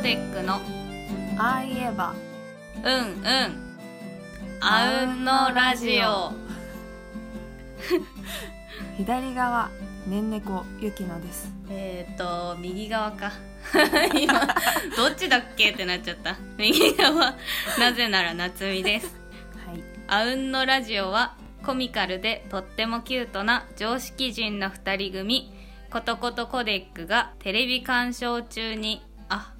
コデックのああ言えば。うんうん。あうんのラジオ。左側ねんねこゆきのです。えっ、ー、と右側か。今どっちだっけってなっちゃった。右側。なぜなら夏美です。はい。あうんのラジオはコミカルでとってもキュートな常識人の2人組。ことことコデックがテレビ鑑賞中にあ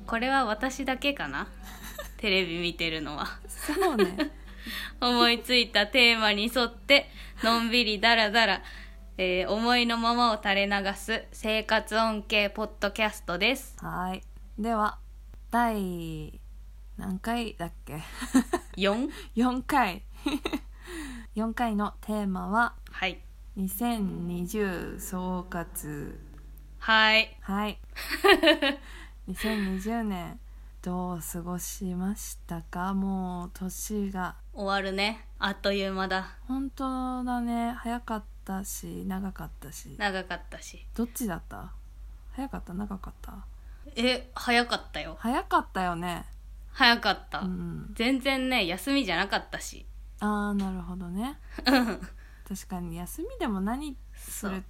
これは私だけかな？テレビ見てるのは。そうね。思いついたテーマに沿ってのんびりだらだら、えー思いのままを垂れ流す生活音系ポッドキャストです。はい。では第何回だっけ？4? 4 回。4回のテーマははい。2020総括。はい。はい2020年どう過ごしましたか？もう年が。終わるね。あっという間だ。本当だね。早かったし長かったし。長かったし。どっちだった？早かった？長かった？え早かったよ。早かったよね。早かった、うん全然ね休みじゃなかったし。ああなるほどね。確かに休みでも何するって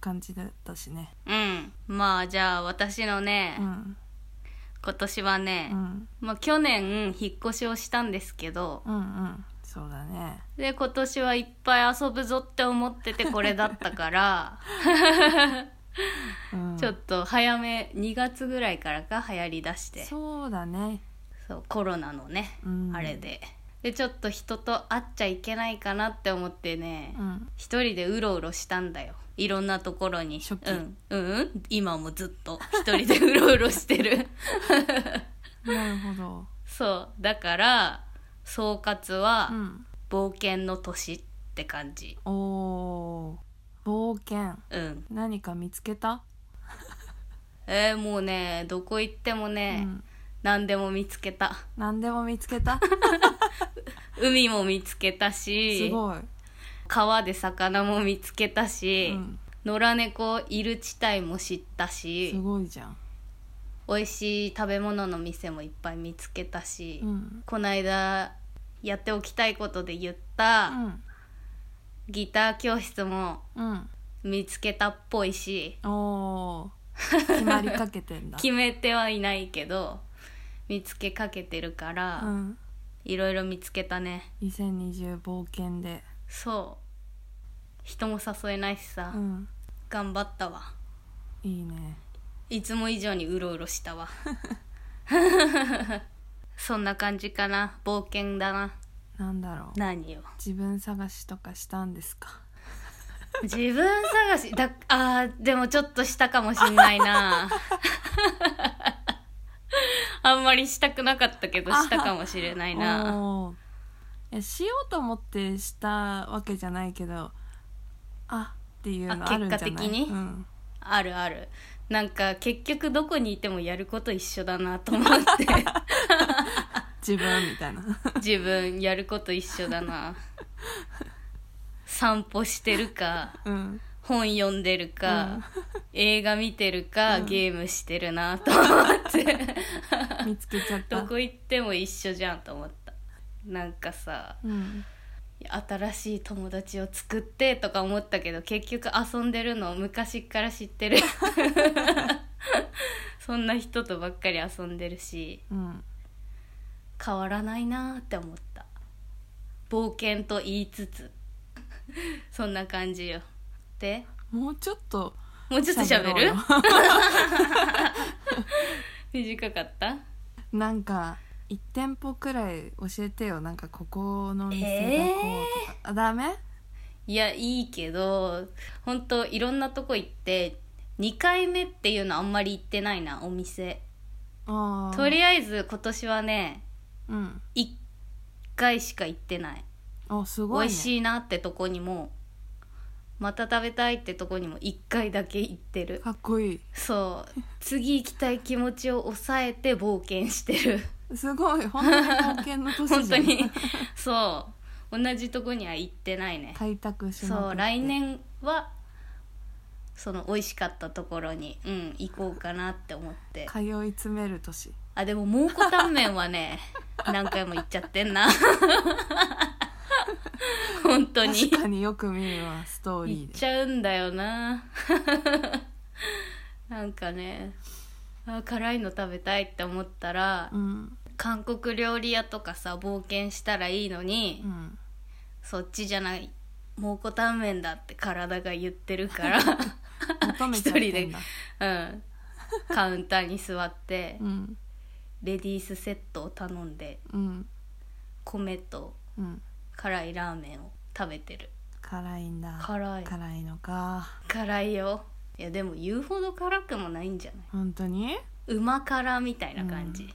感じだったしね。うん。まあじゃあ私のね、うん。今年はねう、ん。まあ、去年引っ越しをしたんですけどうんうん。そうだね。で今年はいっぱい遊ぶぞって思っててこれだったから、うん。ちょっと早め2月ぐらいからか流行りだして。そうだね。そうコロナのね、うん。あれで。でちょっと人と会っちゃいけないかなって思ってね、うん。一人でうろうろしたんだよいろんなところに。初期。うん、うんうん。今もずっと。一人でうろうろしてる。なるほど。そう。だから総括はうん。冒険の年って感じ。おー。冒険。うん。何か見つけた、えー、もうねどこ行ってもね、うん、何でも見つけた。何でも見つけた？海も見つけたすしごい、川で魚も見つけたうし、ん、野良猫いる地帯も知ったすしごいじゃん、美味しい食べ物の店もいっぱい見つけたし、うん。この間やっておきたいことで言っうたん。ギター教室もうん。見つけたっぽいしおー。決まりかけてんだ。決めてはいないけど見つけかけてるから、うん。いろいろ見つけたね。2020冒険でそう。人も誘えないしさ、うん。頑張ったわ。いいね。いつも以上にうろうろしたわ。そんな感じかな。冒険だな。なんだろう。何よ自分探しとかしたんですか？自分探し？だあーでもちょっとしたかもしんないな。あんまりしたくなかったけどしたかもしれないなおーいやしようと思ってしたわけじゃないけどあっていうのああるんじゃない？結果的に？うん、あるある。なんか結局どこにいてもやること一緒だなと思って。自分みたいな。自分やること一緒だな。散歩してるかうん。本読んでるか、映画見てるか、うん。ゲームしてるなと思って。見つけちゃった。どこ行っても一緒じゃんと思ったなんかさうん。新しい友達を作ってとか思ったけど結局遊んでるのを昔から知ってる。そんな人とばっかり遊んでるしうん。変わらないなって思った。冒険と言いつつ。そんな感じよ。で？もうちょっともうちょっと喋る短かったなんか1店舗くらい教えてよ。なんかここの店がこうとか、あダメ？いやいいけど本当いろんなとこ行って2回目っていうのあんまり行ってないなお店。あー。とりあえず今年はねうん。1回しか行ってない。あすごい、ね、美味しいなってとこにもまた食べたいってとこにも1回だけ行ってる。かっこいい。そう。次行きたい気持ちを抑えて冒険してるすごい。本当に冒険の年じゃん。本当に。そう。同じとこには行ってないね。開拓しまくって。そう来年はその美味しかったところにうん行こうかなって思って。通い詰める年。あでも蒙古タンメンはね 何回も言っちゃってんな。本当に。確かによく見るわストーリーで。言っちゃうんだよな。なんかねあ辛いの食べたいって思ったら、うん韓国料理屋とかさ冒険したらいいのに、うんそっちじゃない蒙古タンメンだって体が言ってるから求めちゃってんだ。うん。カウンターに座って、うんレディースセットを頼んでうん米とうん辛いラーメンを食べてる。辛いんだ。辛い。辛いのか。辛いよ。いやでも言うほど辛くもないんじゃない？本当に？うま辛みたいな感じ、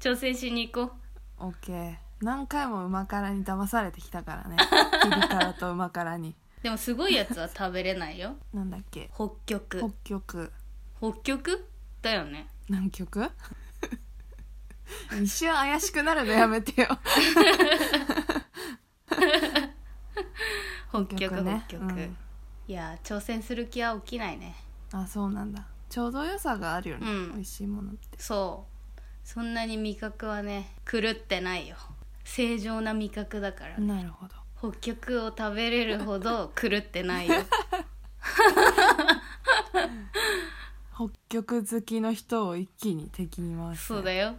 挑戦しに行こオッケー何回もうま辛に騙されてきたからね。ピリ辛とうま辛に。うでもすごいやつは食べれないよ。なんだっけ？北極。北極。北極？だよね。南極？一瞬怪しくなるの やめてよ。北極ね。北極、うん。いや挑戦する気は起きないね。あそうなんだ。ちょうど良さがあるよね、うん。美味しいものって。そうそんなに味覚はね狂ってないよ。正常な味覚だから、なるほど。北極を食べれるほど狂ってないよ。北極好きの人を一気に敵に回すそうだよ。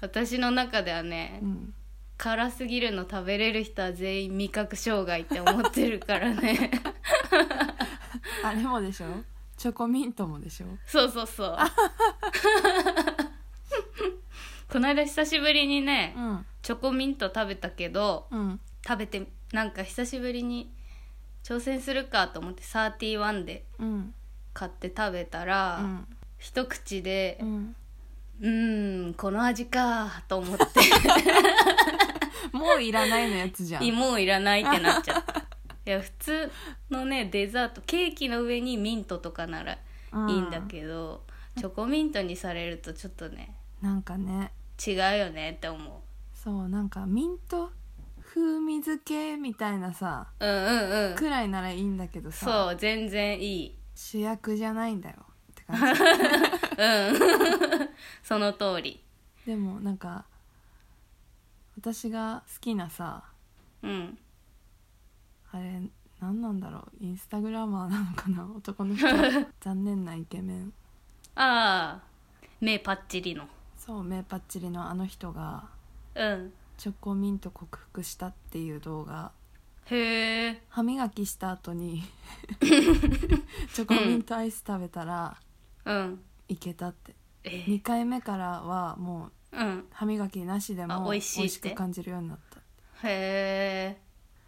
私の中ではね、うん。辛すぎるの食べれる人は全員味覚障害って思ってるからね。あれもでしょ？チョコミントもでしょ？そうそうそう この間久しぶりにね、うん。チョコミント食べたけどうん。食べてなんか久しぶりに挑戦するかと思って31でうん。買って食べたら、うん。一口でうん。うーんこの味かと思って。もういらないのやつじゃん。もういらないってなっちゃった。いや普通のねデザートケーキの上にミントとかならうんいいんだけど、チョコミントにされるとちょっとねなんかね違うよねって思う。そうなんかミント風味付けみたいなさうんうんうん。くらいならいいんだけどさそう全然いい。主役じゃないんだよって感じ。うん。その通り。でもなんか私が好きなさうん。あれ何なんだろう？インスタグラマーなのかな？男の人。残念なイケメン。ああ。目パッチリのそう目パッチリのあの人がうん。チョコミント克服したっていう動画。へえ歯磨きした後に チョコミントアイス食べたらうん。いけたって。え2回目からはもううん。歯磨きなしであも美美味しいって。味しく感じるようになった。へ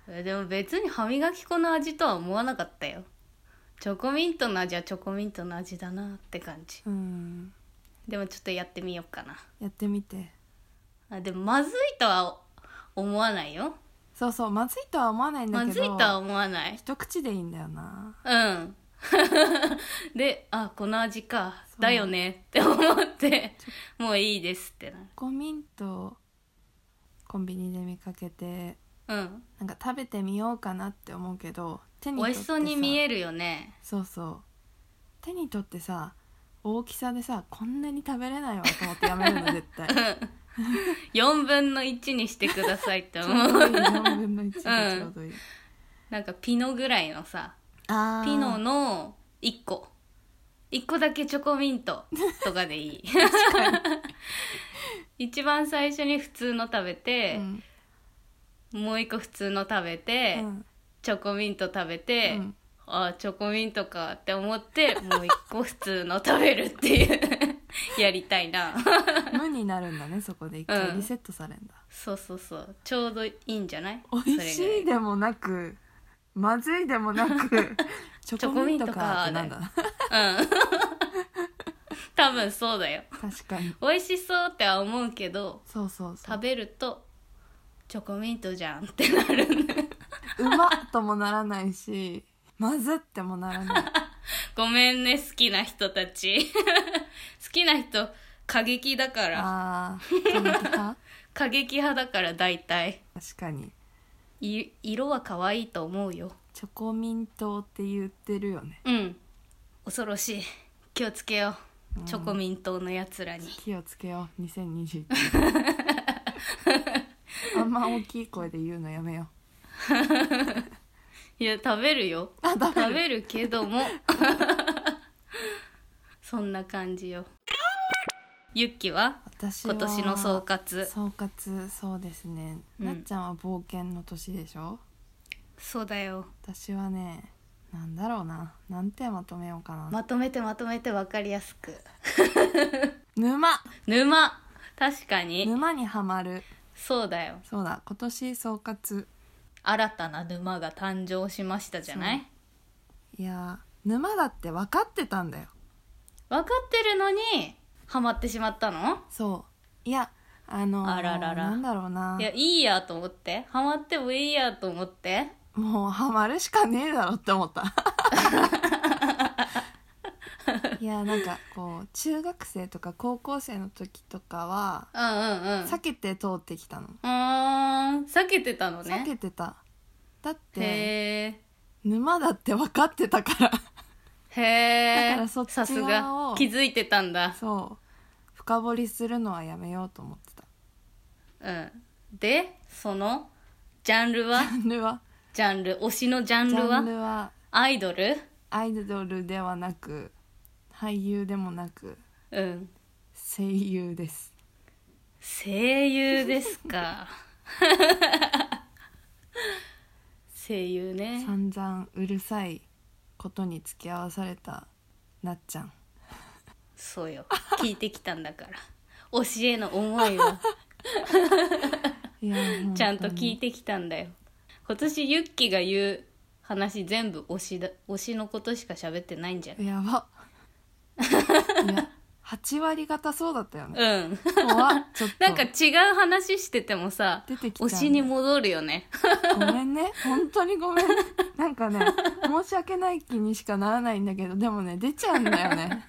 えでも別に歯磨き粉の味とは思わなかったよ。チョコミントの味はチョコミントの味だなって感じ。うんでもちょっとやってみようかな。やってみて。あでもまずいとは思わないよ。そうそうまずいとは思わないんだまけど。ずいとは思わない。一口でいいんだよな。うん。であこの味か。そう。だよね。って思って。もういいですってなコミントコンビニで見かけてうん。なんか食べてみようかなって思うけど手に美取ってさ味しそうに見えるよねそうそう手に取ってさ大きさでさこんなに食べれないわと思ってやめるの絶対。4分の1にしてくださいって思う。うどいい4分の1がちょうどいい、なんかピノぐらいのさピノの1個。1個だけチョコミントとかでいい。一番最初に普通の食べてう、ん。もう1個普通の食べて、うん。チョコミント食べて、うんあチョコミントかって思ってもう1個普通の食べるっていう やりたいな。無になるんだねそこで。一回うん。リセットされるんだ、そうそうそう。ちょうどいいんじゃない？美味しいででもなくまずいでもなく チョコミントかってなんだ。うん。多分そうだよ。確かに。美味しそうっては思うけどそうそうそう。食べるとチョコミントじゃんってなる。ねうまっともならないしまずってもならない。ごめんね好きな人たち。好きな人過激だから。あー過激派？過激派だから大体。確かに。い色は可愛いと思うよ。チョコミントって言ってるよね。うん。恐ろしい。気をつけよう。チョコミン党のやつらに。気をつけよう。2021あんま大きい声で言うのやめよいや食べるよ。うあダメ食べるけども。そんな感じよ。ユッキは？私は今年の総括。総括そうですね、うん。なっちゃんは冒険の年でしょ？そうだよ。私はねなんだろうな。なんてまとめようかな、まとめてまとめて分かりやすく。沼。沼。確かに。沼にはまる。そうだよ。そうだ。今年総括新たな沼が誕生しましたじゃない？いや沼だって分かってたんだよ。分かってるのにハマってしまったの？そう。いやあのーあららら。なんだろうな。いやいいやと思って。ハマってもいいやと思って。もうハマるしかねえだろって思った。いやなんかこう中学生とか高校生の時とかはうんうんうん。避けて通ってきたの、あー避けてたの避ねけてた。だってへえ。沼だって分かってたから。へえ。だからそっちさすが。気づいてたんだ。そう。深掘りするのはやめようと思ってた。うん。でそのジャンルは？ジャンルは？ジャンル。推しのジャンジャルはンルは？アイドル？アイドルではなく俳優でもなくうん。声優です。声優ですか声優ね。散々うるさいことに付き合わされたなっちゃん。そうよ。聞いてきたんだから。推しへの思いを。ちゃんと聞いててきたんだよ。今年ユッキが言う話全部推しだ推しのことしか喋ってないんじゃんやば。いや8割方そうだったよね。うん。怖っちょっと。なんか違う話しててもさ出てきちゃうね。推しに戻るよね。ごめんね。本当にごめん。なんかね申し訳ない気にしかならないんだけどでもね出ちゃうんだよね。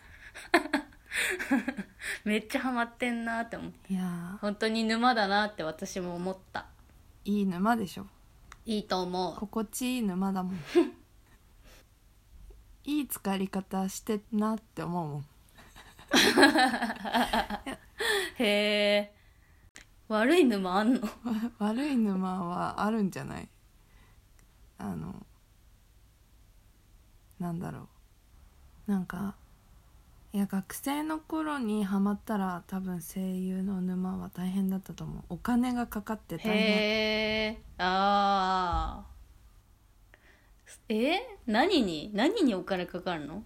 めっちゃハマってんなって思って。いや本当に沼だなって私も思った。ーいい沼でしょ。いいと思う。心地いい沼だもん。いい浸かり方してんなって思うもん へえ悪い沼あんの？悪い沼はあるんじゃない？あのなんだろう。なんかいや学生の頃にハマったら多分声優の沼は大変だったと思う。お金がかかって大変。へえああえ？何に？何にお金かかるの？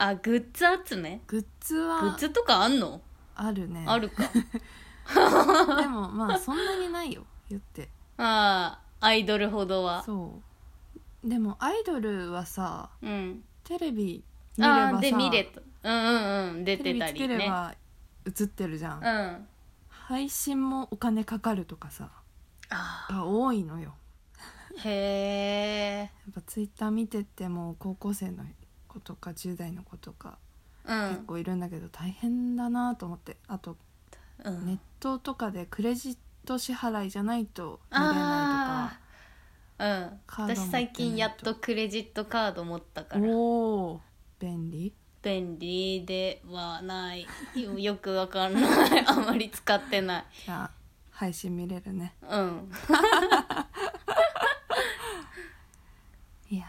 あグッズ集め？グッズグッはズとかあんの？あるね。あるか。でもまあそんなにないよ。言って。ああアイドルほどは。そう。でもアイドルはさうん。テレビ見ればさで見れた。うんうんうん。出テレビつてたりねければ映ってるじゃん、うん。配信もお金かかるとかさあが多いのよ。ー。へ やっぱツイッター見てても高校生の子とか10代の子とか結構いるんだけど大変だなと思って。あとうん。ネットとかでクレジット支払いじゃないと見れないとかうん。カード持ってないと私最近やっとクレジットカード持ったから。おお便利？便利ではない。よ よくわかんない。あまり使ってない。じゃあ配信見れるね。うん いや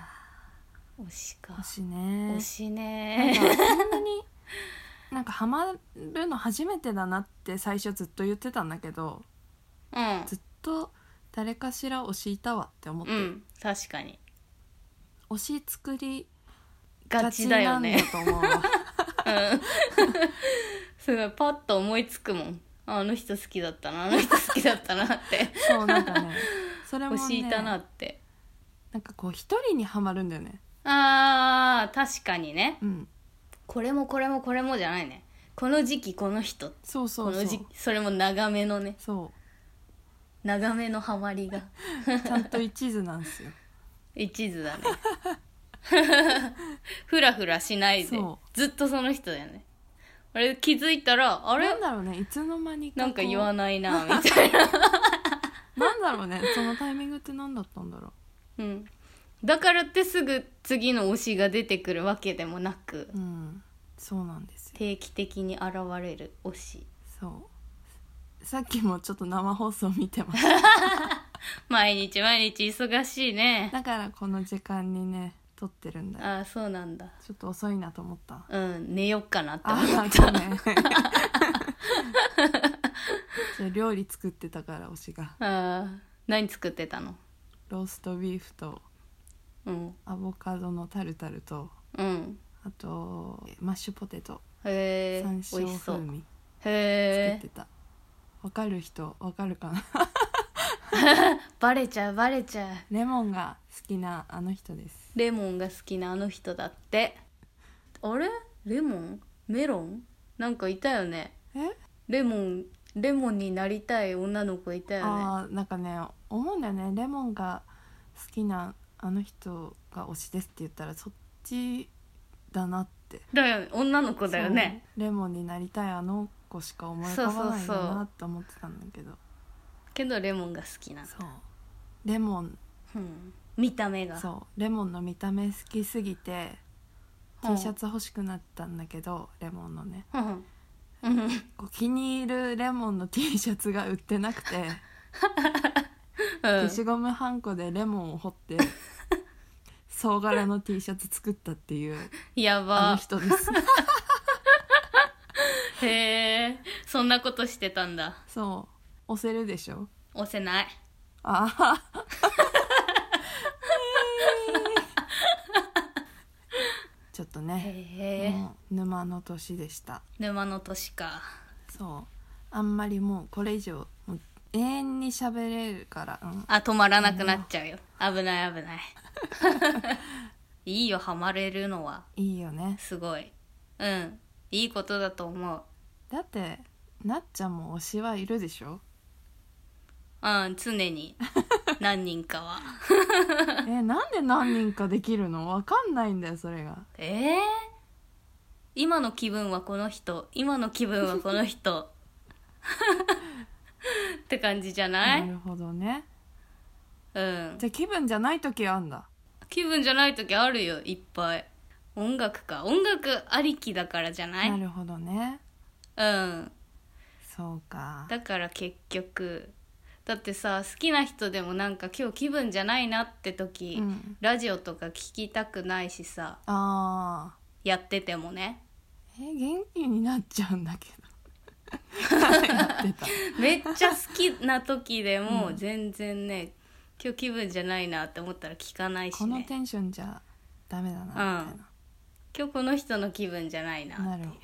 推しか。ー推しね。推しなんねかそんなに なんかハマるの初めてだなって最初ずっと言ってたんだけどうん。ずっと誰かしら推しいたわって思って、うん確かに。推し作りガチだよねと思うわ。すごいパッと思いつくもん。あの人好きだったなあの人好きだったなって。そうなんかねそれもね 推しいたなって。なんかこう一人にはまるんだよねあー確かにね。うん。これもこれもこれもじゃないね。この時期この人。そうそうそう。この時期それも長めのね。そ長めのハマりが。うちゃんと一途なんですよ。一途だね。ふらふらしないで。そずっとその人だよね。あれ気づいたらあれ？なんだろうね。いつの間にかなんか言わなないなみたいな。なんだろうね。そのタイミングって何だったんだろうんだからってすぐ次の推しが出てくるわけでもなくううんそうなんですよ。定期的に現れる推し。そう。さっきもちょっと生放送見てまし 毎日毎日忙しいね。ただからこの時間にね撮ってるんだよ。ああそうなんだ。ちょっと遅いなと思った。うん寝よっかなってあ思うあそうねじゃあ料理作ってたから推しが。ああ何作ってたの？ローストビーフとうん。アボカドのタルタルとうん。あとマッシュポテト。へえ山美椒味しそう。風味。作へえってた。わかる人わかるかな？バレちゃうバレちゃう。レモンが好きなあの人です。レモンが好きなあの人だって。あれ？レモン？メロン？なんかいたよね。え？レモンレモンになりたい女の子いたよね。あーなんかね思うんだよね。レモンが好きなあの人が推しですって言ったらそっちだなって。だよね。女の子だよね。そう。レモンになりたいあの子しか思い浮かばないんだなって思ってたんだけど。けどレモンが好きなの。そう。レモン。うん。見た目が。そう。レモンの見た目好きすぎてうん。T シャツ欲しくなったんだけどレモンのね。うん。うん。こう気に入るレモンの T シャツが売ってなくて 消しゴムはんこでレモンを彫って 総柄の T シャツ作ったっていうあのやば人です。へえそんなことしてたんだ。そう。押せるでしょ？押せない。あはちょっとねへえもう沼の年でした。沼の年か。そう。あんまりもうこれ以上もう永遠に喋れるから、うん、あ止まらなくなっちゃうよ。危ない危ない。いいよハマれるのは。いいよね。すごい。うん。いいことだと思う。だってなっちゃんも推しはいるでしょ？うん常に。何人かは。えなんで何人かできるの？わかんないんだよそれが。えー、今の気分はこの人。今の気分はこの人 って感じじゃなないるほどね。うん。じゃあ気分じゃない時あんだ。気分じゃない時あるよいっぱい。音楽か。音楽ありきだからじゃない？なるほどね。うん。そうか。だから結局。だってさ好きな人でもなんか今日気分じゃないなって時、うん。ラジオとか聞きたくないしさあやっててもね。ーえ元気になっちゃうんだけど めっちゃ好きな時でもうん。全然ね、今日気分じゃないなって思ったら聞かないしね。このテンションじゃダメだなみたいな、今日この人の気分じゃないななるほ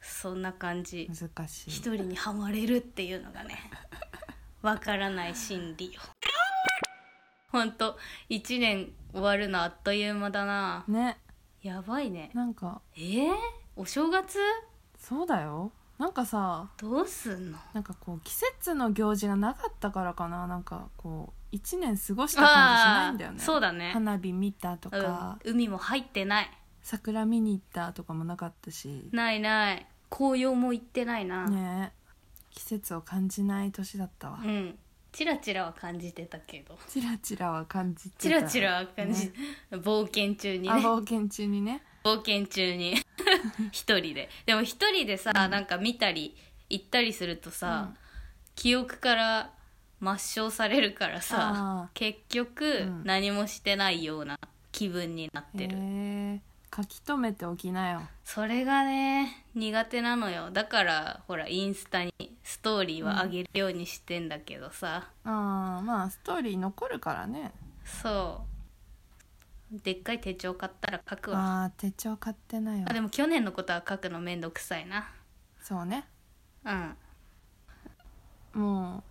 そんな感じ。ど難しい。一人にはまれるっていうのがね わからない心理よ。ほんと1年終わるのあっという間だな。ね。やばいね。なんか。えー、お正月？そうだよなんかさどうすんの？なんかこう季節の行事がなかったからかな。なんかこう1年過ごした感じしないんだよね。そうだね。花火見たとか、うん、海も入ってない。桜見に行ったとかもなかったし。ないない。紅葉も行ってないな、ね。季節を感じない年だったわ、うん。チラチラは感じてたけど。チラチラは感じてた。チラチラは感じ、ね。冒険中にね。あ冒険中にね冒険中に。一人で。でも一人でさ、なんか見たり行ったりするとさ、うん。記憶から抹消されるからさあ結局、うん。何もしてないような気分になってる、へえ書き留めておきなよ。それがね苦手なのよ。だからほらインスタにストーリーは上げるようにしてんだけどさ、あーまあストーリー残るからね。そうでっかい手帳買ったら書くわ。あー手帳買ってないわ。あでも去年のことは書くのめんどくさいな。そうね。うん。も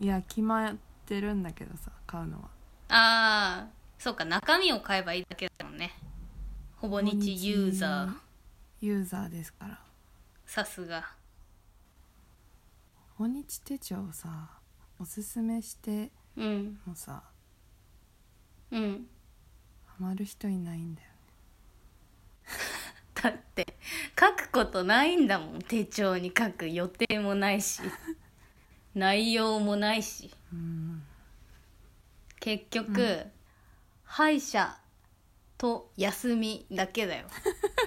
ういや決まってるんだけどさ買うのは。ああそうか中身を買えばいいだけだもんね。ほぼ日ユーザー。ユーザーですから。さすが。訪日手帳をさおすすめしてうん。もさうん。ハマる人いないんだよね。だって書くことないんだもん。手帳に書く予定もないし。内容もないし。うん。結局、歯医者と休みだけだよ。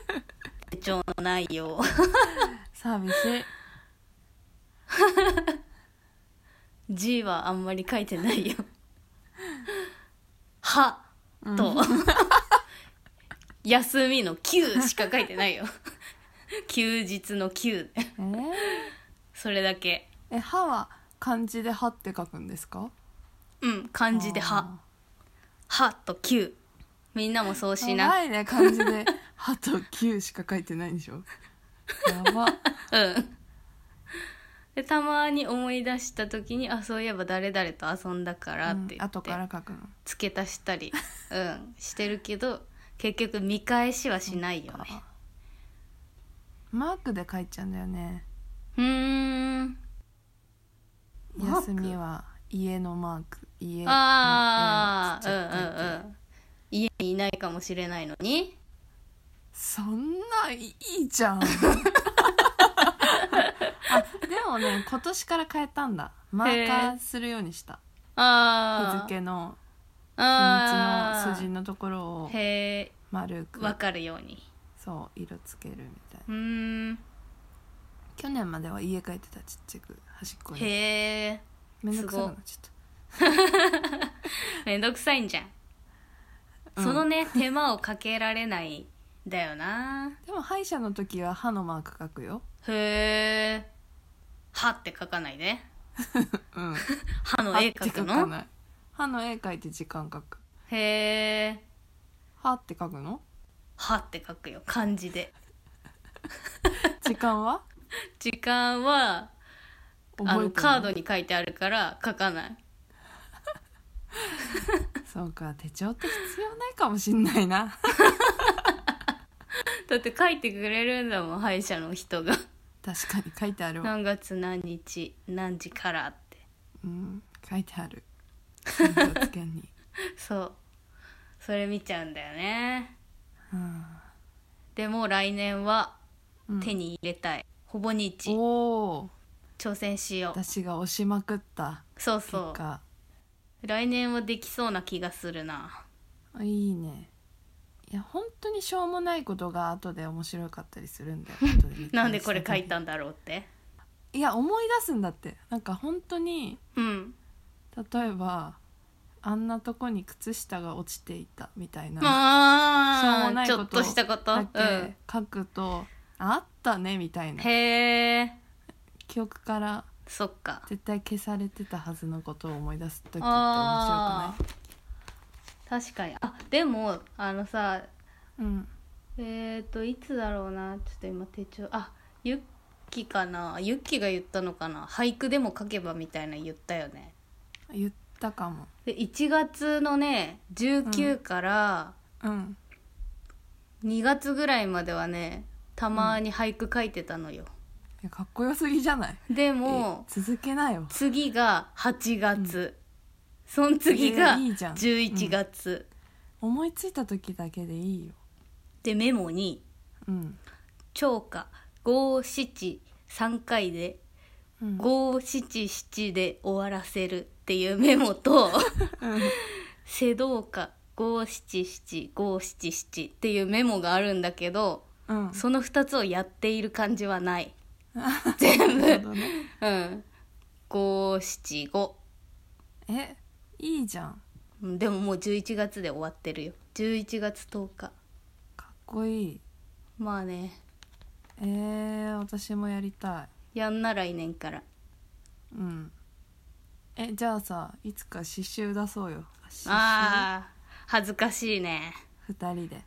手帳の内容。寂しい。字はあんまり書いてないよ。はと、休みの休しか書いてないよ。休日の休。えー、それだけ。え歯は漢字で「歯」って書くんですか？うん漢字で「は」「は」と「休」みんなもそうしな。ないね漢字で「歯」と「9」しか書いてないんでしょ。やば。うんでたまに思い出した時にあそういえば誰々と遊んだからってうん、言って、後から書くの。付け足したり、うん、してるけど 結局見返しはしないよね。マークで書いちゃうんだよね。うーん。休みは家のマーク。家のああ絵うんうんうん。家にいないかもしれないのに？そんないいじゃん。あ でもね今年から変えたんだ。マーカーするようにした。ああ日付の日あにちの数字のところをへえ丸く。分かるように。そう色つけるみたいうーん。な去年までは家帰ってたちっちゃく端っこに。へえめんどくさくなっちゃっめんどくさいんじゃん、うん。そのね手間をかけられないんだよな。たでも歯医者の時は歯のマーク書くよ。へえ「は」って書かないで。うん。歯の絵描くの？歯の絵描いて時間書く。へえ歯って書くの「は」って書くよ漢字で。時間は？時間はあのカードに書いてあるから書かない。そうか手帳って必要ないかもしんないな。だって書いてくれるんだもん歯医者の人が確かに書いてあるわ。何月何日何時からって。うん書いてある。診察券に。そう。それ見ちゃうんだよね。うん。でも来年はうん。手に入れたい、ほぼ日。おお挑戦しよう。私が押しまくった。結そう。そ果。う来年はできそうな気がするな。あいいねいや本当にしょうもないことが後で面白かったりするんだよ。なんでこれ書い時たんだろうって。いや思い出すんだって。なんか本当にうん。例えばあんなとこに靴下が落ちていたみたいな。しょうもあないことだうけ書くと、あったねみたいん、な。へえ記憶からそっか絶対消されてたはずのことを思い出す時って面白くあない確かに。あでもあのさうん。えっ、ー、といつだろうな。ちょっと今手帳あユッキかな。ユッキが言ったのかな。俳句でも書けばみたいな言ったよね。言ったかも。で1月のね19からうん。2月ぐらいまではねたまに俳句書いてたのよ、いやかっこよすぎじゃない？でもえ続けなよ次が8月、その次がえいいじゃん。11月、思いついた時だけでいいよ。でメモにうん「超過五七3回でうん。五七七で終わらせる」っていうメモとうん「瀬戸か五七七五七七」っていうメモがあるんだけどうん。その2つをやっている感じはない。全部。なるほどね。うん。五七五。え？いいじゃん。うんでももう11月で終わってるよ。11月10日。かっこいい。まあね。えー、私もやりたやんな来年から。いうん。えじゃあさいつか刺繍出そうよ。刺繍。あー恥ずかしいね。二人で。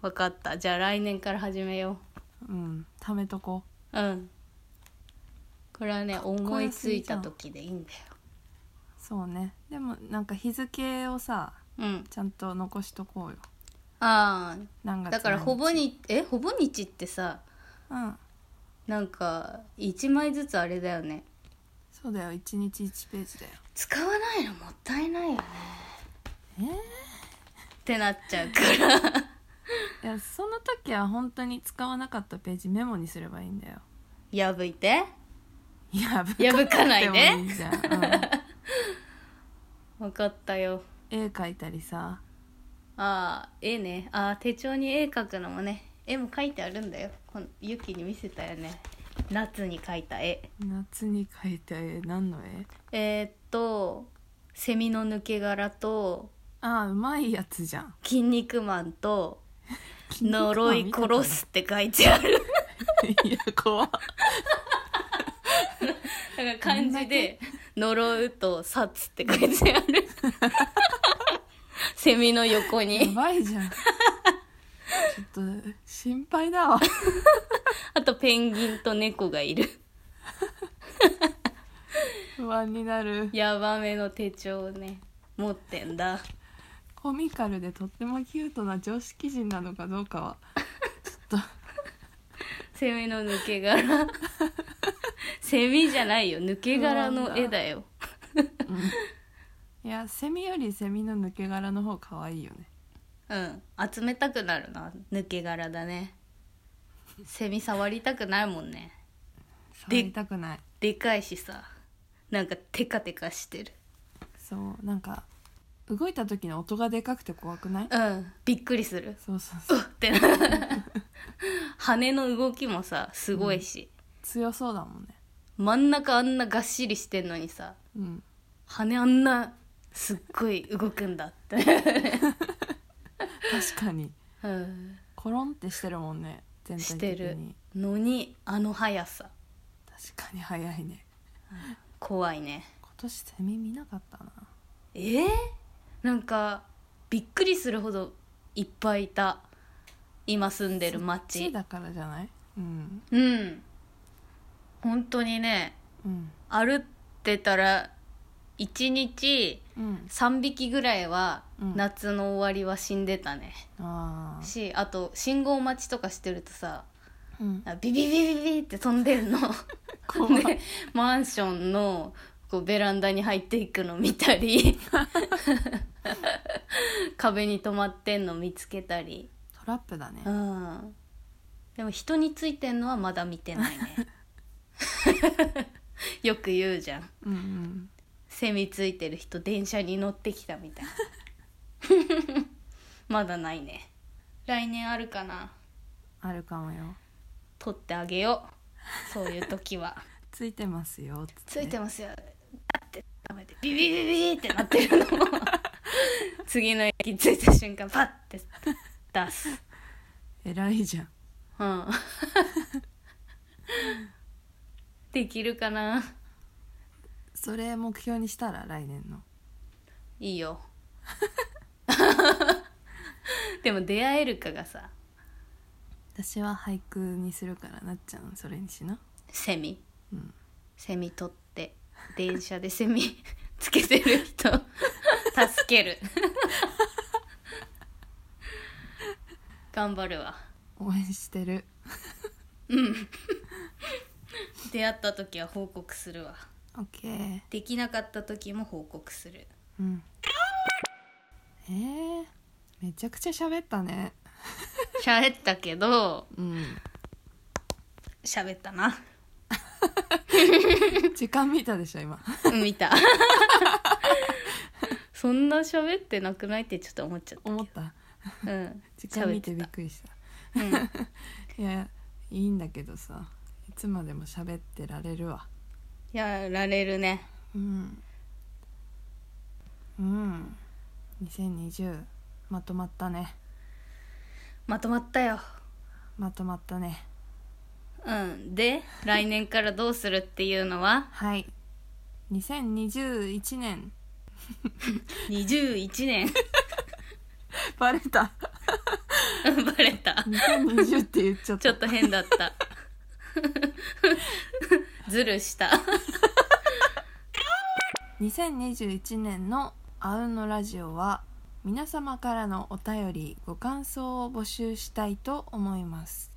分かった。じゃあ来年から始めよう。ん。貯めとこう。うん。これはね思いついた時でいいんだよそうね。でもなんか日付をさうん。ちゃんと残しとこうよ。あ何月あだからほぼにえほぼ日ってさうん。なんか1枚ずつあれだよね。そうだよ。1日1ページだよ。使わないの？もったいないよね。えー？ってなっちゃうから。いやその時は本当に使わなかったページメモにすればいいんだよ。破いて。破かないでもいいじゃん、うん 分かったよ。絵描いたりさ。ああ絵ね。ああ手帳に絵描くのもね。絵も描いてあるんだよ。このユキに見せたよね。夏に描いた絵。夏に描いた絵何の絵？えー、っとセミの抜け殻とああうまいやつじゃん。筋肉マンと 呪い殺すって書いてある。い いや怖っ。だから漢字で「呪う」と「殺」って書いてある。セミの横やにばいじゃん。ちょっと心配だわ。あとペンギンと猫がいる。不安になる。ヤバめの手帳をね。持ってんだ。コミカルでとってもキュートな常識人なのかどうかは。ちょっセミ の抜け殻セミじゃないよ。抜け殻の絵だよ。と、うん、いやセミよりセミの抜け殻の方可愛いよね。うん。集めたくなるな抜け殻だね。セミ触りたくないもんね。触りたくない。でかいしさ。なんかテカテカしてる。そうなんか動いた時の音がでかくて怖くない？うん。びっくりする。そうそうそう。うっってな羽の動きもさすごいし、強そうだもんね真ん中あんながっしりしてんのにさうん。羽あんなすっごい動くんだって、確かに。うん、コロンってしてるもんね全体し的てる。にのにあの速さ。確かに早いね。怖いね。今年セミ見なかったな。え？ー、なんかびっくりするほどいっぱいいた。今住んでるそっち町だからじゃない？うん。うん本当にねうん。歩ってたら1日うん。3匹ぐらいはうん。夏の終わりは死んでたね、ああしあと信号待ちとかしてるとさうん。あビビビビビって飛んでるの。でマンションのこうベランダに入っていくの見たり。壁に止まってんの見つけたり。トラップだね。うん。でも人についてんのはまだ見てないね よく言うじゃん。うんうん。セミついてる人電車に乗ってきたみたいな。まだないね。来年あるかな。あるかもよ。取ってあげよう。そういう時は。ついてますよ。ついてまますよ。だってダメで。ビビビビってなってるのも。次の駅着いた瞬間パッて出す。偉いじゃん。うんできるかな？それ目標にしたら？来年の？いいよ。でも出会えるかがさ。私は俳句にするからなっちゃんそれにしな。セミ。うん。セミ取って。電車でセミ つけてる人。助ける。頑張るわ。応援してる出会った時は報告するわ。オッケー。できなかった時も報告する。うん。えー、めちゃくちゃ喋ったね。喋ったけどうん。喋ったな。時間見たでしょ今。見た。そんな喋ってなくないってちょっと思っちゃった思った？うん。時間見てびっくりした。うん。いやいいんだけどさ。いつまでも喋ってられるわ。やられるね。うん。うん。2020まとまったね。まとまったよ。まとまったね。うん。で来年からどうするっていうのは？はい。2021年21年バレた。バレた。2020って言っちゃった。ちょっと変だった ズルした。2021年のあうんのラジオは皆様からのお便りご感想を募集したいと思います。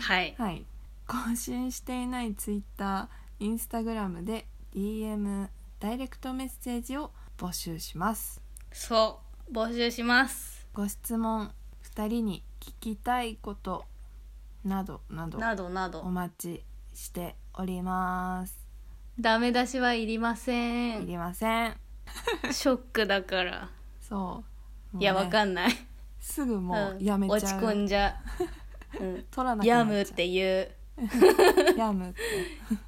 はい。はい。更新していないツイッターインスタグラムで DM ダイレクトメッセージを募集します。そう。募集します。ご質問2人に聞きたいことなどなどなどなおど待ちしております。ダメ出しはいりません。いりません。ショックだから。そう。いやわかんんない。すぐもううん。やめちゃう、落ち込んじゃう。ん、取らなくなっちゃう。ヤムっていう。ヤムって。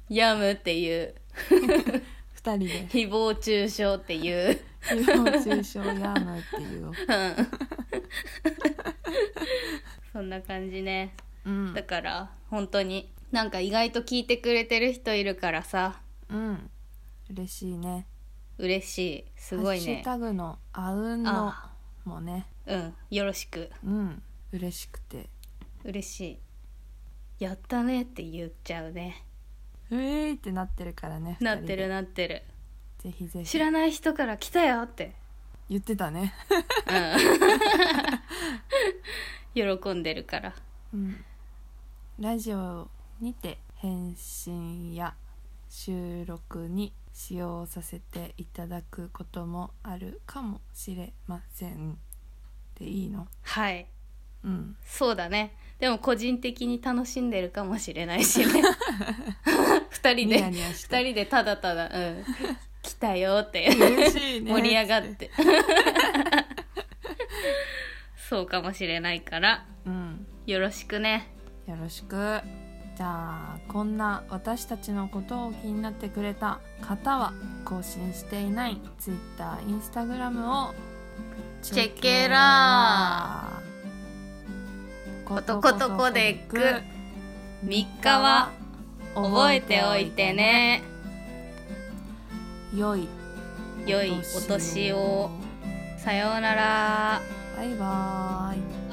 ヤムっていう。二人で。誹謗中傷っていう。誹謗中傷ヤムっていう。そんな感じねうん。だから本当に。なんか意外と聞いてくれてる人いるからさ。うん。嬉しいね。嬉しい。すごいね。ハッシュタグのあうんのあ。もね。うん。よろしく。うん。嬉しくて。嬉しい。やったねって言っちゃうね。うえーってなってるからねなってるなってる。ぜひぜひ。知らない人から来たよって。言ってたね。うん。喜んでるから。うんラジオにて返信や収録に使用させていただくこともあるかもしれません。でいいの？はい。うん。そうだね。でも個人的に楽しんでるかもしれないしね。二人ニでヤニヤして。二人でただただ。うん。来たよって。嬉しいね。盛り上がって。そうかもしれないから。うん。よろしくねよろしく。じゃあこんな私たちのことを気になってくれた方は更新していない Twitter、Instagram をチェケラー。ことことコデック3日は覚えておいてね。良い。良いお年を。さようなら。バイバーイ